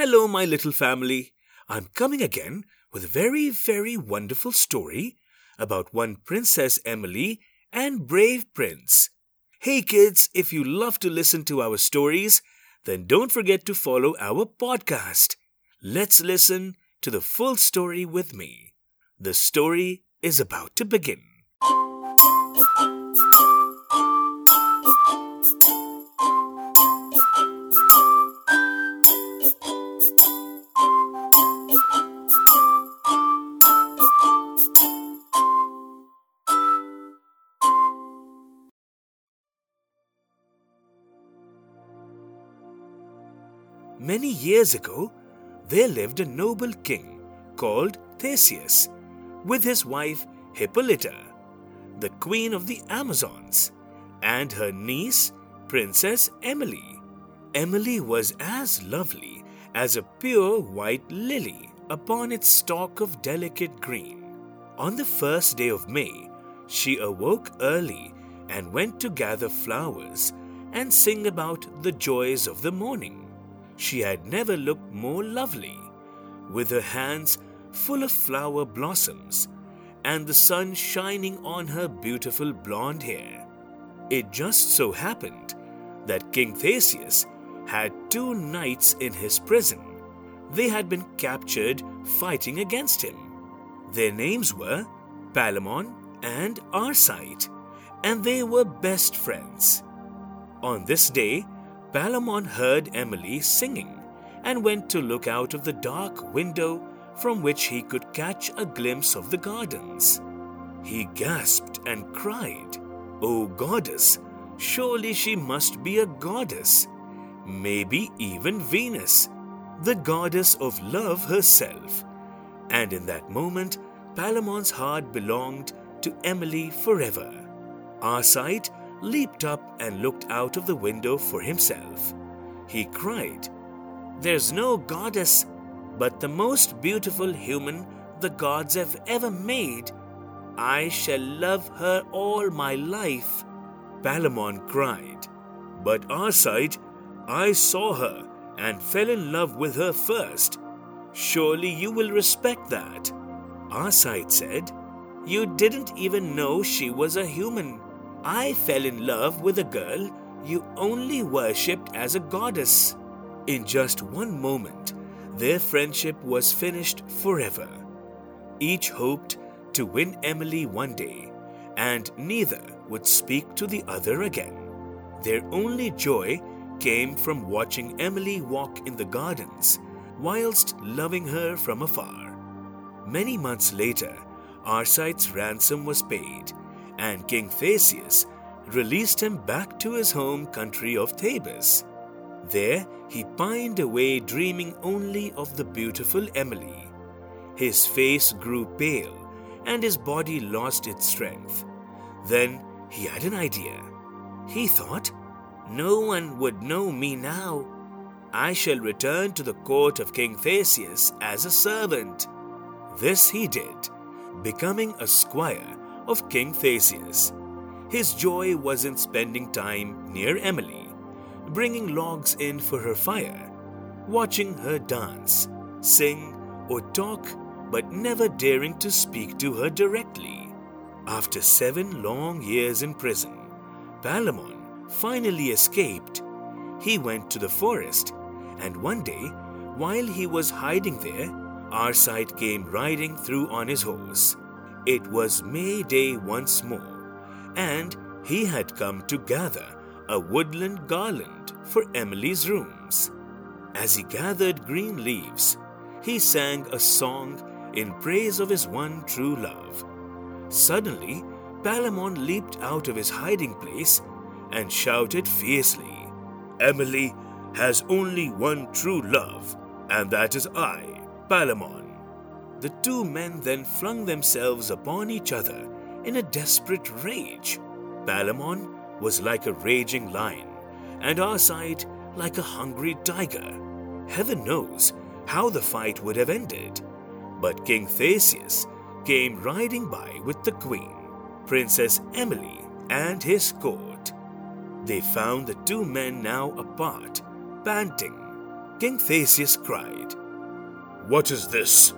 Hello, my little family. I'm coming again with a very, very wonderful story about one Princess Emily and brave prince. Hey, kids, if you love to listen to our stories, then don't forget to follow our podcast. Let's listen to the full story with me. The story is about to begin. Many years ago, there lived a noble king called Theseus with his wife Hippolyta, the queen of the Amazons, and her niece, Princess Emily. Emily was as lovely as a pure white lily upon its stalk of delicate green. On the first day of May, she awoke early and went to gather flowers and sing about the joys of the morning. She had never looked more lovely, with her hands full of flower blossoms and the sun shining on her beautiful blonde hair. It just so happened that King Theseus had two knights in his prison. They had been captured fighting against him. Their names were Palamon and Arcite, and they were best friends. On this day, Palamon heard Emily singing and went to look out of the dark window from which he could catch a glimpse of the gardens. He gasped and cried, O goddess, surely she must be a goddess, maybe even Venus, the goddess of love herself. And in that moment, Palamon's heart belonged to Emily forever. Arcite leaped up and looked out of the window for himself. He cried, There's no goddess, but the most beautiful human the gods have ever made. I shall love her all my life. Palamon cried, But Arcite, I saw her and fell in love with her first. Surely you will respect that. Arcite said, You didn't even know she was a human. I fell in love with a girl you only worshipped as a goddess. In just one moment, their friendship was finished forever. Each hoped to win Emily one day, and neither would speak to the other again. Their only joy came from watching Emily walk in the gardens whilst loving her from afar. Many months later, Arcite's ransom was paid, and King Theseus released him back to his home country of Thebes. There he pined away dreaming only of the beautiful Emily. His face grew pale and his body lost its strength. Then he had an idea. He thought, No one would know me now. I shall return to the court of King Theseus as a servant. This he did, becoming a squire of King Theseus. His joy was in spending time near Emily, bringing logs in for her fire, watching her dance, sing, or talk, but never daring to speak to her directly. After seven long years in prison, Palamon finally escaped. He went to the forest, and one day, while he was hiding there, Arcite came riding through on his horse. It was May Day once more, and he had come to gather a woodland garland for Emily's rooms. As he gathered green leaves, he sang a song in praise of his one true love. Suddenly, Palamon leaped out of his hiding place and shouted fiercely, Emily has only one true love, and that is I, Palamon. The two men then flung themselves upon each other in a desperate rage. Palamon was like a raging lion, and Arcite like a hungry tiger. Heaven knows how the fight would have ended. But King Theseus came riding by with the queen, Princess Emily, and his court. They found the two men now apart, panting. King Theseus cried, What is this?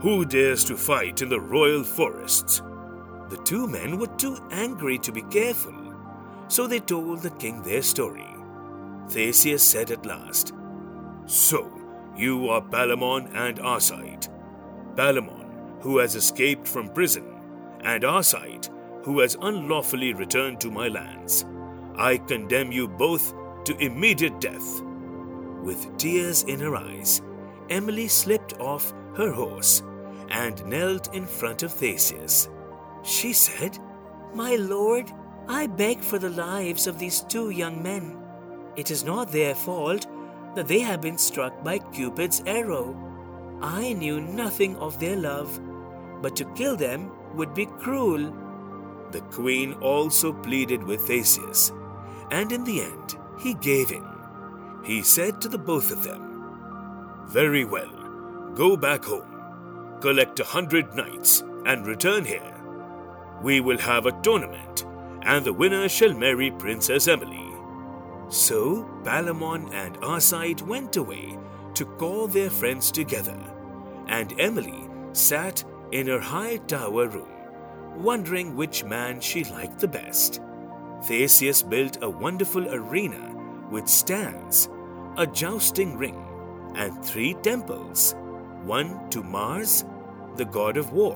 Who dares to fight in the royal forests? The two men were too angry to be careful, so they told the king their story. Theseus said at last, So, you are Palamon and Arcite. Palamon, who has escaped from prison, and Arcite, who has unlawfully returned to my lands. I condemn you both to immediate death. With tears in her eyes, Emily slipped off her horse and knelt in front of Theseus. She said, My lord, I beg for the lives of these two young men. It is not their fault that they have been struck by Cupid's arrow. I knew nothing of their love, but to kill them would be cruel. The queen also pleaded with Theseus, and in the end he gave in. He said to the both of them, Very well, go back home, collect a hundred knights, and return here. We will have a tournament, and the winner shall marry Princess Emily. So Palamon and Arcite went away to call their friends together, and Emily sat in her high tower room, wondering which man she liked the best. Theseus built a wonderful arena with stands, a jousting ring, and three temples one to Mars, the god of war,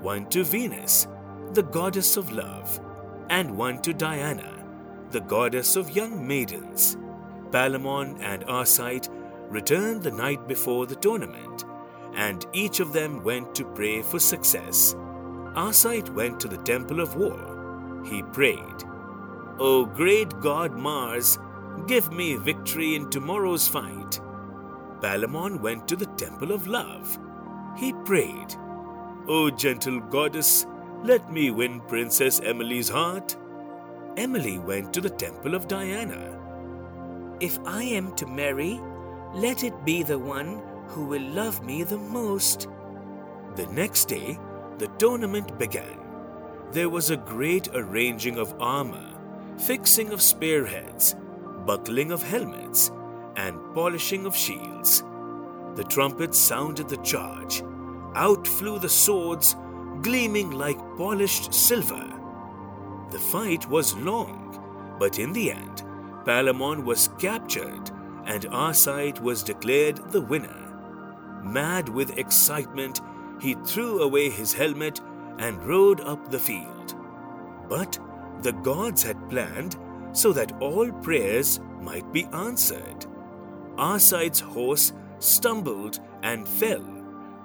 one to Venus, the goddess of love, and one to Diana, the goddess of young maidens. Palamon and Arcite returned the night before the tournament, and each of them went to pray for success. Arcite went to the temple of war. He prayed, O great god Mars, give me victory in tomorrow's fight. Palamon went to the temple of love. He prayed, O gentle goddess, let me win Princess Emily's heart. Emily went to the temple of Diana. If I am to marry, let it be the one who will love me the most. The next day, the tournament began. There was a great arranging of armor, fixing of spearheads, buckling of helmets, and polishing of shields. The trumpets sounded the charge. Out flew the swords, gleaming like polished silver. The fight was long, but in the end, Palamon was captured and Arcite was declared the winner. Mad with excitement, he threw away his helmet and rode up the field. But the gods had planned so that all prayers might be answered. Arcite's horse stumbled and fell,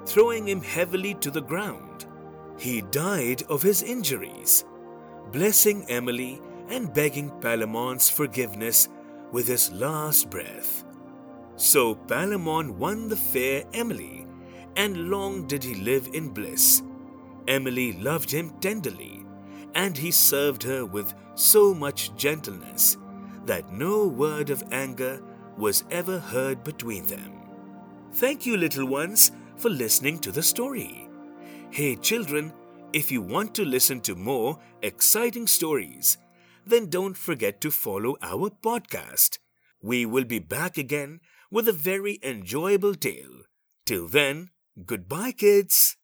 throwing him heavily to the ground. He died of his injuries, blessing Emily and begging Palamon's forgiveness with his last breath. So Palamon won the fair Emily, and long did he live in bliss. Emily loved him tenderly, and he served her with so much gentleness that no word of anger was ever heard between them. Thank you, little ones, for listening to the story. Hey, children, if you want to listen to more exciting stories, then don't forget to follow our podcast. We will be back again with a very enjoyable tale. Till then, goodbye, kids.